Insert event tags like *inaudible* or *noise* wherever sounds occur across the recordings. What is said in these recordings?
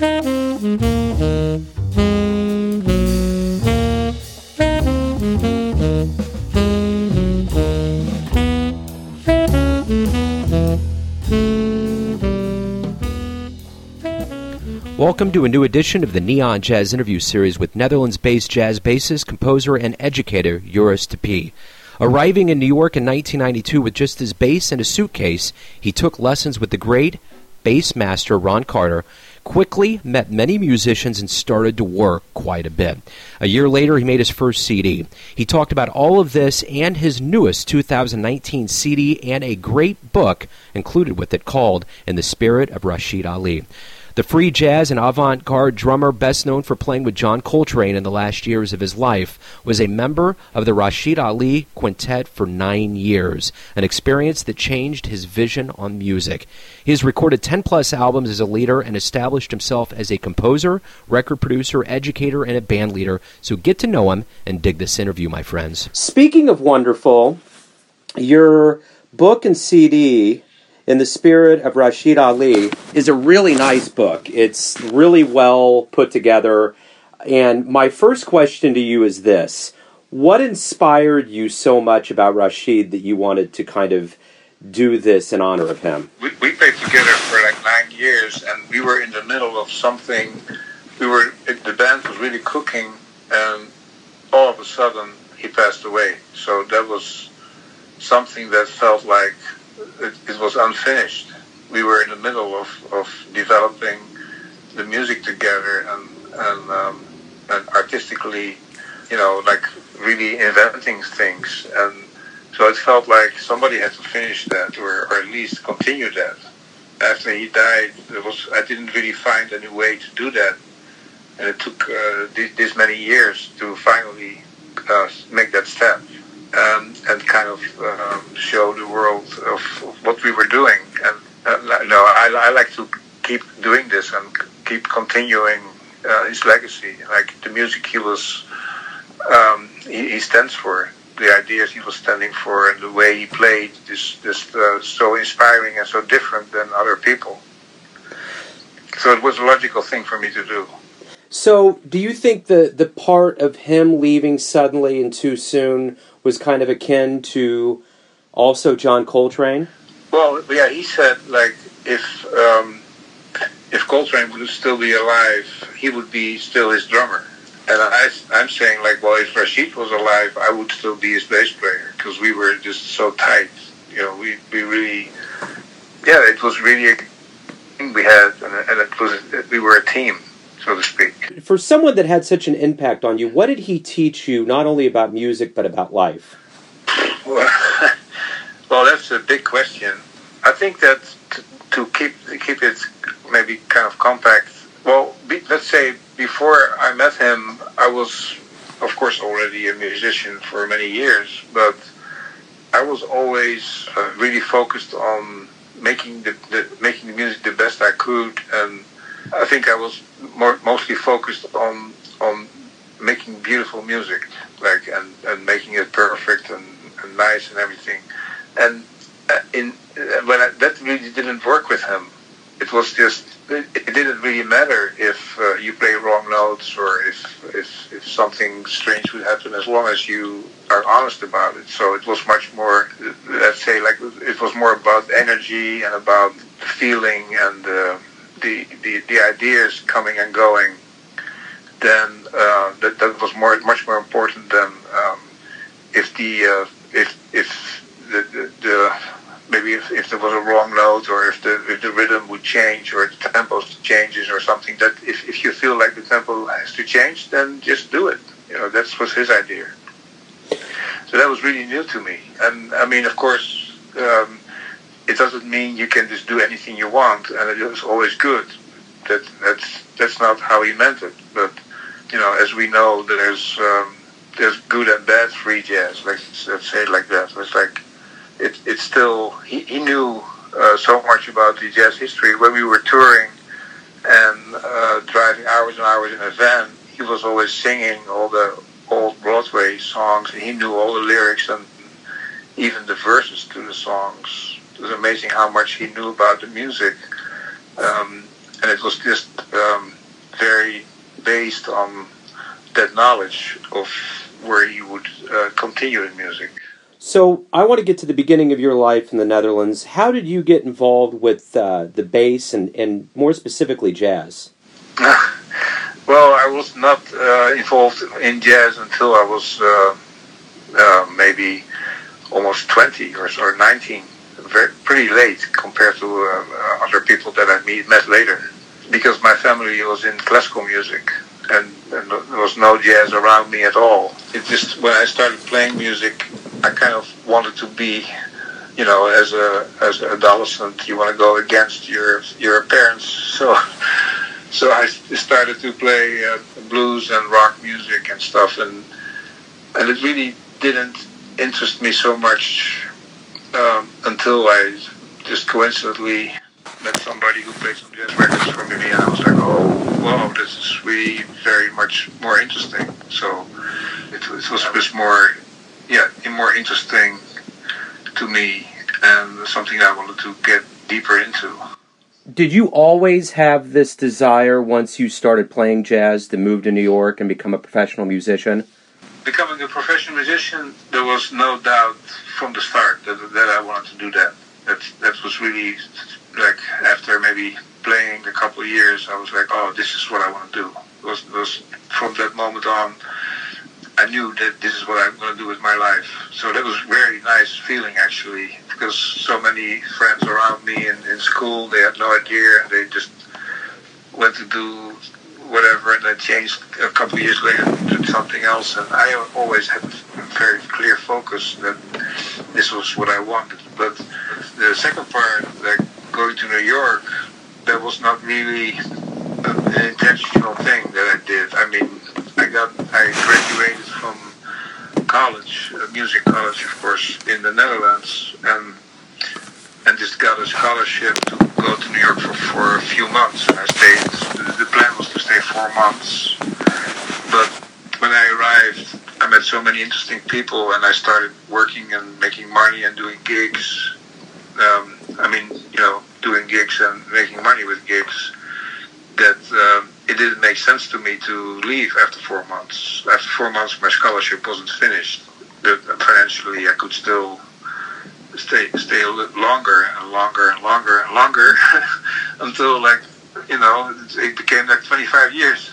Welcome to a new edition of the Neon Jazz interview series with Netherlands based jazz bassist, composer, and educator Joris de. Arriving in New York in 1992 with just his bass and a suitcase, he took lessons with the great bass master Ron Carter, quickly met many musicians, and started to work quite a bit. A year later, he made his first CD. He talked about all of this and his newest 2019 CD and a great book included with it called In the Spirit of Rashied Ali. The free jazz and avant garde drummer, best known for playing with John Coltrane in the last years of his life, was a member of the Rashied Ali Quintet for nine years, an experience that changed his vision on music. He has recorded 10 plus albums as a leader and established himself as a composer, record producer, educator, and a band leader. So get to know him and dig this interview, my friends. Speaking of wonderful, your book and CD in the Spirit of Rashied Ali is a really nice book. It's really well put together. And my first question to you is this What inspired you so much about Rashied that you wanted to kind of do this in honor of him? We, we played together for like nine years, and we were in the middle of something. We were, the band was really cooking, and all of a sudden he passed away. So that was something that felt like it, it, was unfinished. We were in the middle of, of developing the music together and and, um, and artistically, you know, like really inventing things. And so it felt like somebody had to finish that or, or at least continue that. After he died, there was I didn't really find any way to do that, and it took uh, this, this many years to finally uh, make that step um, and kind of um, show the world of, of, what we were doing. And uh, no, I, I, like to keep doing this and keep continuing uh, his legacy. Like the music he was, um, he, he, stands for. The ideas he was standing for and the way he played is just uh, so inspiring and so different than other people. So it was a logical thing for me to do. So, do you think the the part of him leaving suddenly and too soon was kind of akin to also John Coltrane? Well, yeah, he said like if um, if Coltrane would still be alive, he would be still his drummer. And I, I'm saying like, well, if Rashied was alive, I would still be his bass player because we were just so tight. You know, we we really, yeah, it was really a thing we had, and, and it was we were a team so to speak. For someone that had such an impact on you, what did he teach you, not only about music, but about life? Well, *laughs* well that's a big question. I think that to, to keep keep it maybe kind of compact, well, be, let's say before I met him, I was, of course, already a musician for many years, but I was always uh, really focused on making the, the making the music the best I could and I think I was more, mostly focused on on making beautiful music, like and, and making it perfect and, and nice and everything. And uh, in uh, when I, that really didn't work with him, it was just it, didn't really matter if uh, you play wrong notes or if, if if something strange would happen, as long as you are honest about it. So it was much more, let's say, like it was more about energy and about feeling and. The, the, the ideas coming and going, then uh, that, that was more much more important than um, if the uh, if if the, the, the maybe if, if there was a wrong note or if the if the rhythm would change or the tempo changes or something that if, if you feel like the tempo has to change then just do it. You know that was his idea. So that was really new to me. And I mean of course um, it doesn't mean you can just do anything you want and it is always good. That that's that's not how he meant it. But you know, as we know, there's um, there's good and bad free jazz. Let's, let's say it like that. It's like it, it's still he, he knew uh, so much about the jazz history when we were touring and uh, driving hours and hours in a van. He was always singing all the old Broadway songs, and he knew all the lyrics and even the verses to the songs it was amazing how much he knew about the music. Um, and it was just um, very based on that knowledge of where he would uh, continue in music. So I want to get to the beginning of your life in the Netherlands. How did you get involved with uh, the bass and, and more specifically jazz? *laughs* well, I was not uh, involved in jazz until I was uh, uh maybe almost 20 or, or 19. Very, pretty late compared to uh, other people that I meet, met later. Because my family was in classical music and, and there was no jazz around me at all. It just, when I started playing music, I kind of wanted to be, you know, as a as an adolescent, you want to go against your your parents. So, so I started to play uh, blues and rock music and stuff, and and it really didn't interest me so much until I just coincidentally met somebody who played some jazz records for me, and I was like, oh, wow, this is really very much more interesting. So it, it was just more yeah, more interesting to me and something I wanted to get deeper into. Did you always have this desire once you started playing jazz to move to New York and become a professional musician? Becoming a professional musician, there was no doubt from the start that, that I wanted to do that. That that was really like after maybe playing a couple of years, I was like, oh, this is what I want to do. It was, it was from that moment on I knew that this is what I'm going to do with my life. So that was very nice feeling actually, because so many friends around me in, in school they had no idea they just went to do whatever and then changed a couple years later to something else. And I always had a very clear focus that this was what I wanted. But the second part, like going to New York, that was not really an intentional thing that I did. I mean, I got I graduated from college, uh, music college, of course, in the Netherlands, and and just got a scholarship to go to New York for, months, but when I arrived, I met so many interesting people, and I started working and making money and doing gigs. Um, I mean, you know, doing gigs and making money with gigs. That. Um, it didn't make sense to me to leave after four months. After four months, my scholarship wasn't finished. But financially, I could still stay stay longer and longer and longer and longer *laughs* until like you know it became like 25 years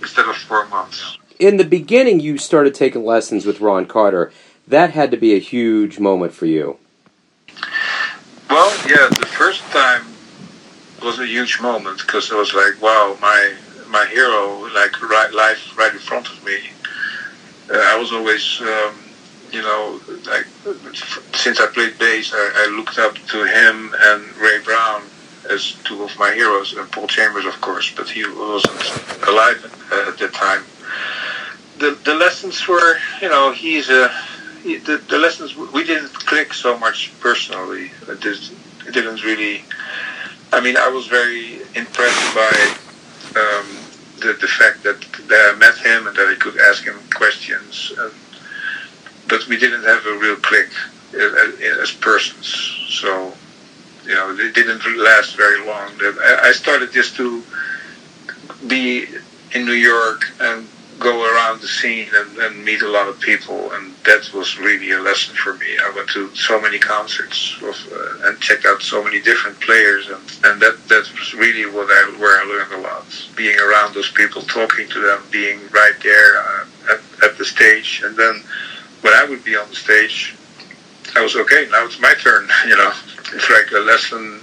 instead of four months. In the beginning, you started taking lessons with Ron Carter. That had to be a huge moment for you. Well, yeah, the first time was a huge moment because it was like, wow, my my hero, like right life right in front of me. Uh, I was always, um, you know, like since I played bass, I, I, looked up to him and Ray Brown as two of my heroes, and Paul Chambers, of course, but he wasn't alive at that time. The the lessons were, you know, he's a. He, the, the lessons we didn't click so much personally. It, it didn't really. I mean, I was very impressed by um, the, the fact that, that I met him and that I could ask him questions. And, but we didn't have a real click uh, as persons. So, you know, it didn't last very long. I started just to be in New York and go around the scene and, and, meet a lot of people, and that was really a lesson for me. I went to so many concerts of, uh, and checked out so many different players, and, and that that was really what I where I learned a lot. Being around those people, talking to them, being right there uh, at, at the stage, and then when I would be on the stage, I was okay. Now it's my turn. *laughs* You know, it's like a lesson,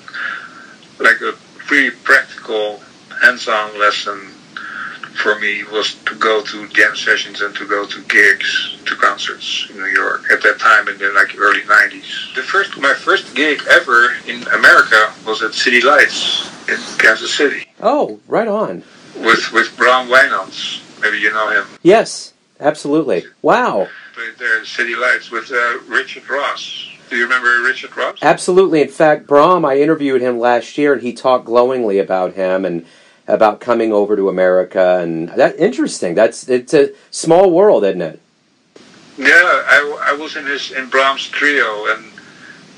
like a pretty practical, hands-on lesson for me was to go to jam sessions and to go to gigs, to concerts in New York at that time in the like early '90s. The first, my first gig ever in America was at City Lights in Kansas City. Oh, right on. With with Bram Wijnands, maybe you know him. Yes, absolutely. Wow. Played there at City Lights with uh, Richard Ross. Do you remember Richard Ross? Absolutely. In fact, Bram, I interviewed him last year, and he talked glowingly about him and about coming over to America, and that interesting. That's it's a small world, isn't it? Yeah, I, I was in his in Bram's trio, and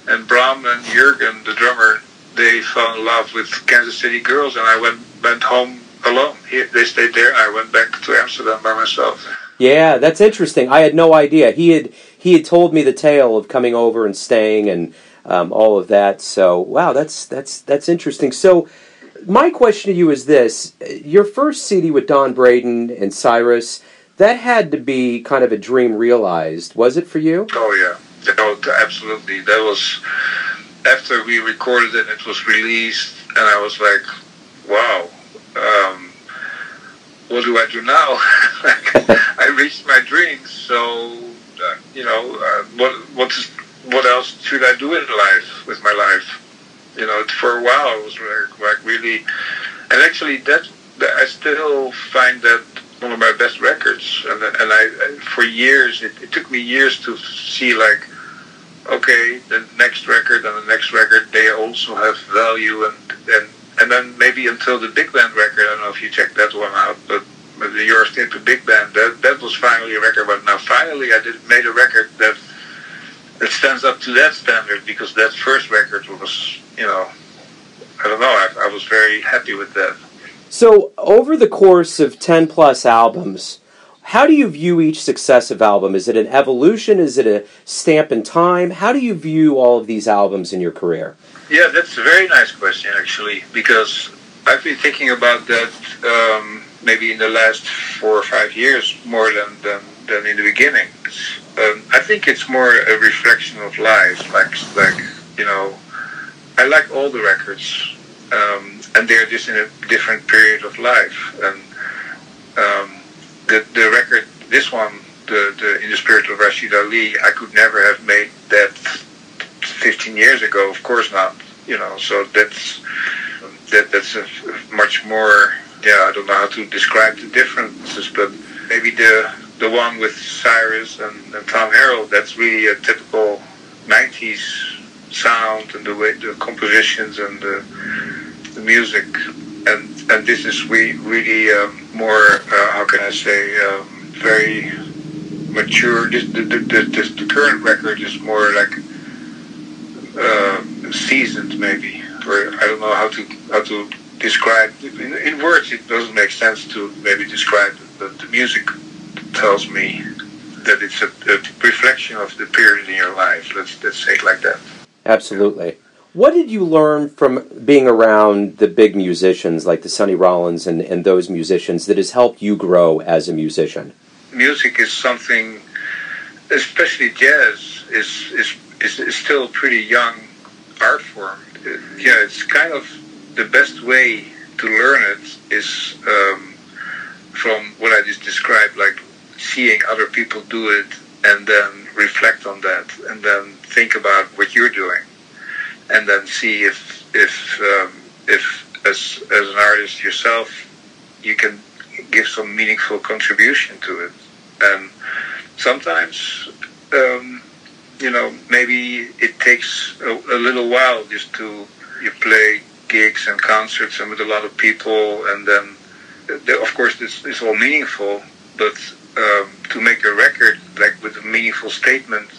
and Bram and Jurgen, the drummer, they fell in love with Kansas City Girls, and I went went home alone. He, they stayed there. I went back to Amsterdam by myself. Yeah, that's interesting. I had no idea. He had he had told me the tale of coming over and staying and um, all of that. So wow, that's that's that's interesting. So my question to you is this: Your first CD with Don Braden and Cyrus, that had to be kind of a dream realized. Was it for you? Oh yeah, absolutely. That was after we recorded it. And it was released, and I was like, wow. Um, what do I do now? *laughs* like, I reached my dreams, so uh, you know, uh, what what's what else should I do in life with my life? You know, for a while I was like, like really, and actually that, that I still find that one of my best records, and and I for years it, it took me years to see like, okay, the next record and the next record they also have value and and and then maybe until the big band record, I don't know if you checked that one out, but but the into Big Band, that that was finally a record. But now finally, I did made a record that that stands up to that standard because that first record was, you know, I don't know. I, I was very happy with that. So over the course of ten plus albums. How do you view each successive album? Is it an evolution? Is it a stamp in time? How do you view all of these albums in your career? Yeah, that's a very nice question, actually, because I've been thinking about that um, maybe in the last four or five years more than, than, than in the beginning. Um, I think it's more a reflection of life. Like, like you know, I like all the records, um, and they're just in a different period of life. And um, the the record, this one, the, the In the Spirit of Rashied Ali, I could never have made that 15 years ago. Of course not. You know, so that's that that's a much more yeah, I don't know how to describe the differences, but maybe the the one with Cyrus and, and Tom Harrell, that's really a typical '90s sound and the way the compositions and the, the music, and and this is we really um, more uh, how can I say um, very mature. This, the, the, the, the current record is more like uh, seasoned, maybe, or I don't know how to how to describe in, in, words it doesn't make sense to maybe describe it, but the music tells me that it's a, a, reflection of the period in your life let's let's say it like that absolutely what did you learn from being around the big musicians like the Sonny Rollins and, and those musicians that has helped you grow as a musician? Music is something, especially jazz, is, is, is, is still a pretty young art form. Yeah, it's kind of the best way to learn it is um, from what I just described, like seeing other people do it and then reflect on that and then think about what you're doing and then see if if um, if as as an artist yourself you can give some meaningful contribution to it. And sometimes um, you know maybe it takes a, a little while just to you play gigs and concerts and with a lot of people, and then of course this is all meaningful. But um, to make a record like with a meaningful statement,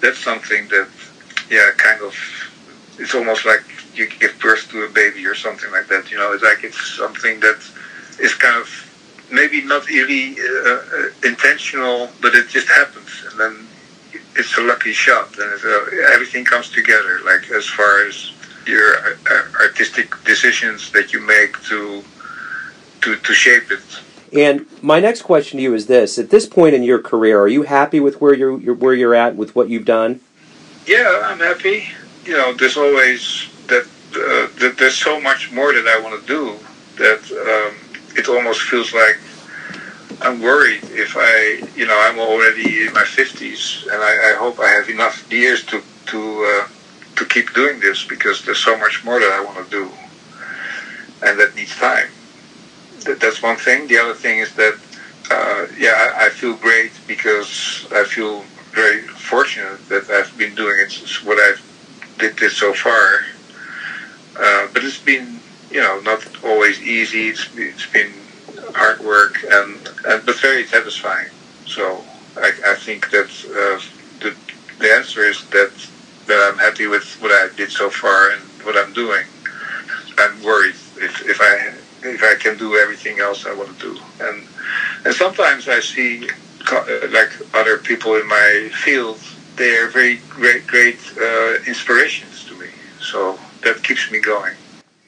that's something that yeah, kind of it's almost like you give birth to a baby or something like that. You know, it's like it's something that is kind of maybe not really uh, uh intentional, but it just happens, and then it's a lucky shot, and uh, everything comes together. Like as far as your uh, artistic decisions that you make to to to shape it. And my next question to you is this: At this point in your career, are you happy with where you're, you're where you're at with what you've done? Yeah, I'm happy. You know, there's always that, uh, that there's so much more that I want to do that um, it almost feels like I'm worried if I, you know, I'm already in my 50s, and I, I hope I have enough years to to uh, to keep doing this because there's so much more that I want to do, and that needs time. That, that's one thing. The other thing is that, uh, yeah, I, I, feel great because I feel very fortunate that I've been doing it what I've did this so far. Uh, but it's been, you know, not always easy. It's, it's been hard work and, and but very satisfying. So I, I think that uh, the the answer is that that I'm happy with what I did so far, and what I'm doing, I'm worried if, if I if I can do everything else I want to do. And and sometimes I see like other people in my field, they are very great great uh, inspirations to me. So that keeps me going.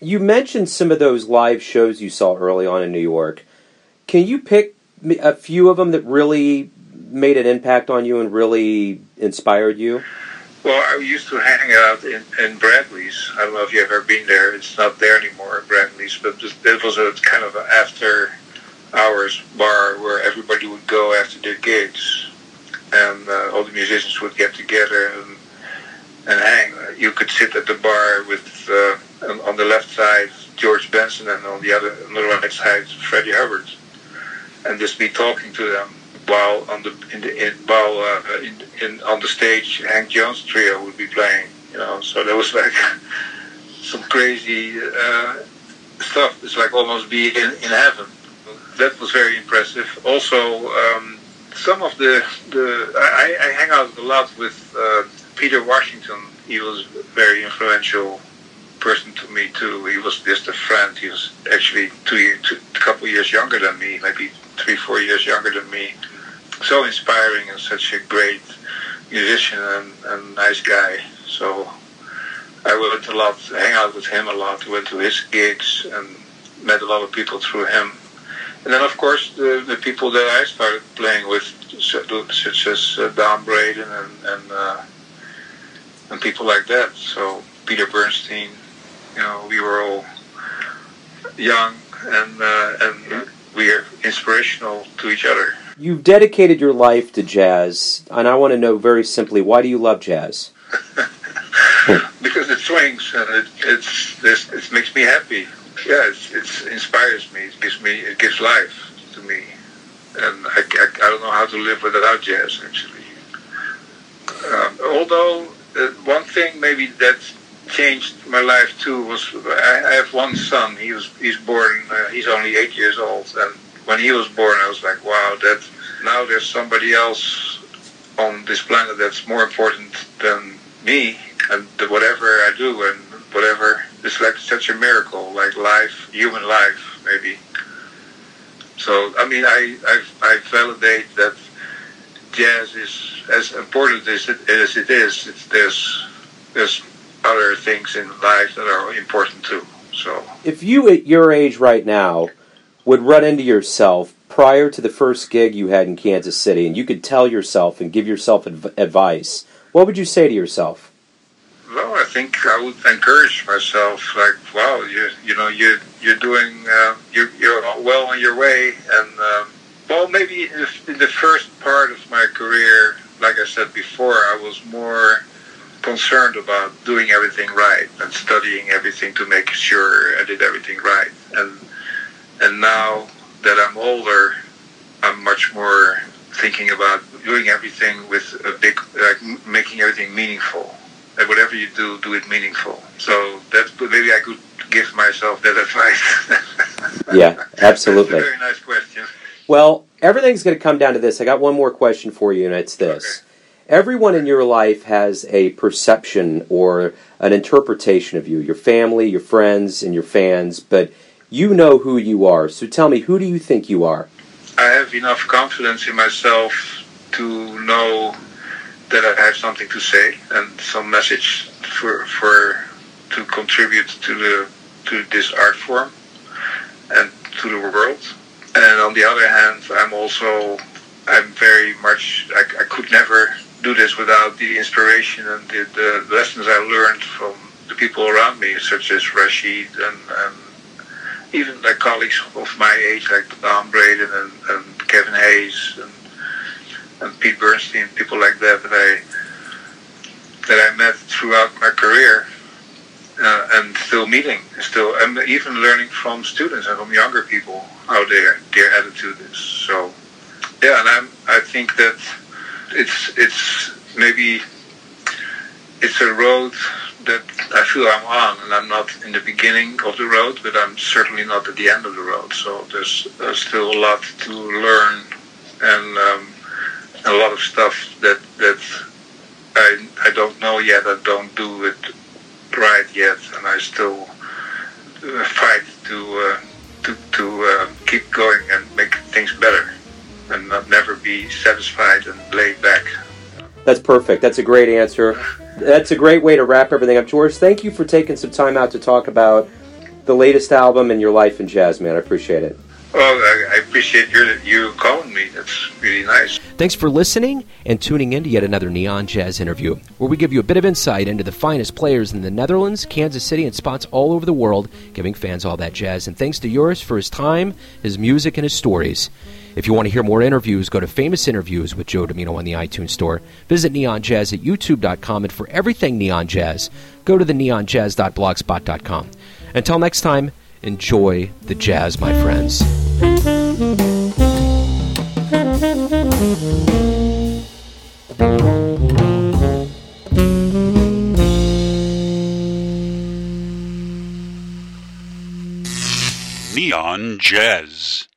You mentioned some of those live shows you saw early on in New York. Can you pick a few of them that really made an impact on you and really inspired you? Well, I used to hang out in, in Bradley's. I don't know if you've ever been there. It's not there anymore, Bradley's, but it was a kind of an after hours bar where everybody would go after their gigs, and uh, all the musicians would get together and and hang. You could sit at the bar with uh, on the left side George Benson and on the other on the right side Freddie Hubbard, and just be talking to them while on the in the in, while uh, in, in on the stage Hank Jones trio would be playing. You know, so there was *laughs* like some crazy uh, stuff. It's like almost being in, in heaven. That was very impressive. Also, um, some of the the I, I hang out a lot with uh, Peter Washington. He was very influential person to me too. He was just a friend. He was actually two, two a couple years younger than me, maybe three, four years younger than me so inspiring and such a great musician and, and nice guy. So I went a lot, hang out with him a lot, went to his gigs and met a lot of people through him. And then, of course, the, the people that I started playing with, such as uh, Don Braden and and, uh, and people like that. So Peter Bernstein, you know, we were all young and uh, and we are inspirational to each other. You've dedicated your life to jazz, and I want to know very simply why do you love jazz? *laughs* because it swings and it, it's, it's, it makes me happy. Yeah, it's, it inspires me. It gives me it gives life to me, and I, I, I don't know how to live without jazz actually. Um, although uh, one thing maybe that changed my life too was I, I have one son. He was he's born. Uh, he's only eight years old, and when he was born, I was like, wow, that now there's somebody else on this planet that's more important than me, and whatever I do and whatever it's like such a miracle, like life, human life, maybe. So I mean, I I, I validate that jazz is as important as it, as it is. It's, there's there's other things in life that are important too. So if you at your age right now would run into yourself prior to the first gig you had in Kansas City, and you could tell yourself and give yourself adv- advice, what would you say to yourself? Well, I think I would encourage myself, like, wow, you you know, you you're doing, uh, you're you're well on your way, and um, well, maybe in the first part of my career, like I said before, I was more concerned about doing everything right and studying everything to make sure I did everything right, and and now that I'm older, I'm much more thinking about doing everything with a big, like making everything meaningful. And whatever you do, do it meaningful. So that's maybe I could give myself that advice. *laughs* yeah, absolutely. very nice question. Well, everything's going to come down to this. I got one more question for you, and it's this. Okay. Everyone in your life has a perception or an interpretation of you, your family, your friends, and your fans, but you know who you are. So tell me, who do you think you are? I have enough confidence in myself to know that I have something to say and some message for for to contribute to the to this art form and to the world. And on the other hand, I'm also I'm very much I, I could never do this without the inspiration and the, the lessons I learned from the people around me, such as Rashied and, and even like colleagues of my age, like Don Braden and, and Kevin Hays and, and Pete Bernstein, people like that that I that I met throughout my career, uh, and still meeting, still, and even learning from students and from younger people how their their attitude is. So, yeah, and I'm I think that it's it's maybe it's a road that I feel I'm on, and I'm not in the beginning of the road, but I'm certainly not at the end of the road. So there's, there's still a lot to learn, and um, a lot of stuff that that I I don't know yet. I don't do it right yet, and I still uh, fight to uh, to to uh, keep going and make things better, and not never be satisfied and laid back. That's perfect. That's a great answer. That's a great way to wrap everything up, George. Thank you for taking some time out to talk about the latest album and your life in jazz, man. I appreciate it. Well, I, appreciate your, you calling me. That's really nice. Thanks for listening and tuning in to yet another Neon Jazz interview, where we give you a bit of insight into the finest players in the Netherlands, Kansas City, and spots all over the world, giving fans all that jazz. And thanks to Joris for his time, his music, and his stories. If you want to hear more interviews, go to Famous Interviews with Joe Dimino on the iTunes Store. Visit Neon Jazz at youtube.com, and for everything Neon Jazz, go to the neonjazz.blogspot.com. Until next time, enjoy the jazz, my friends. Neon Jazz.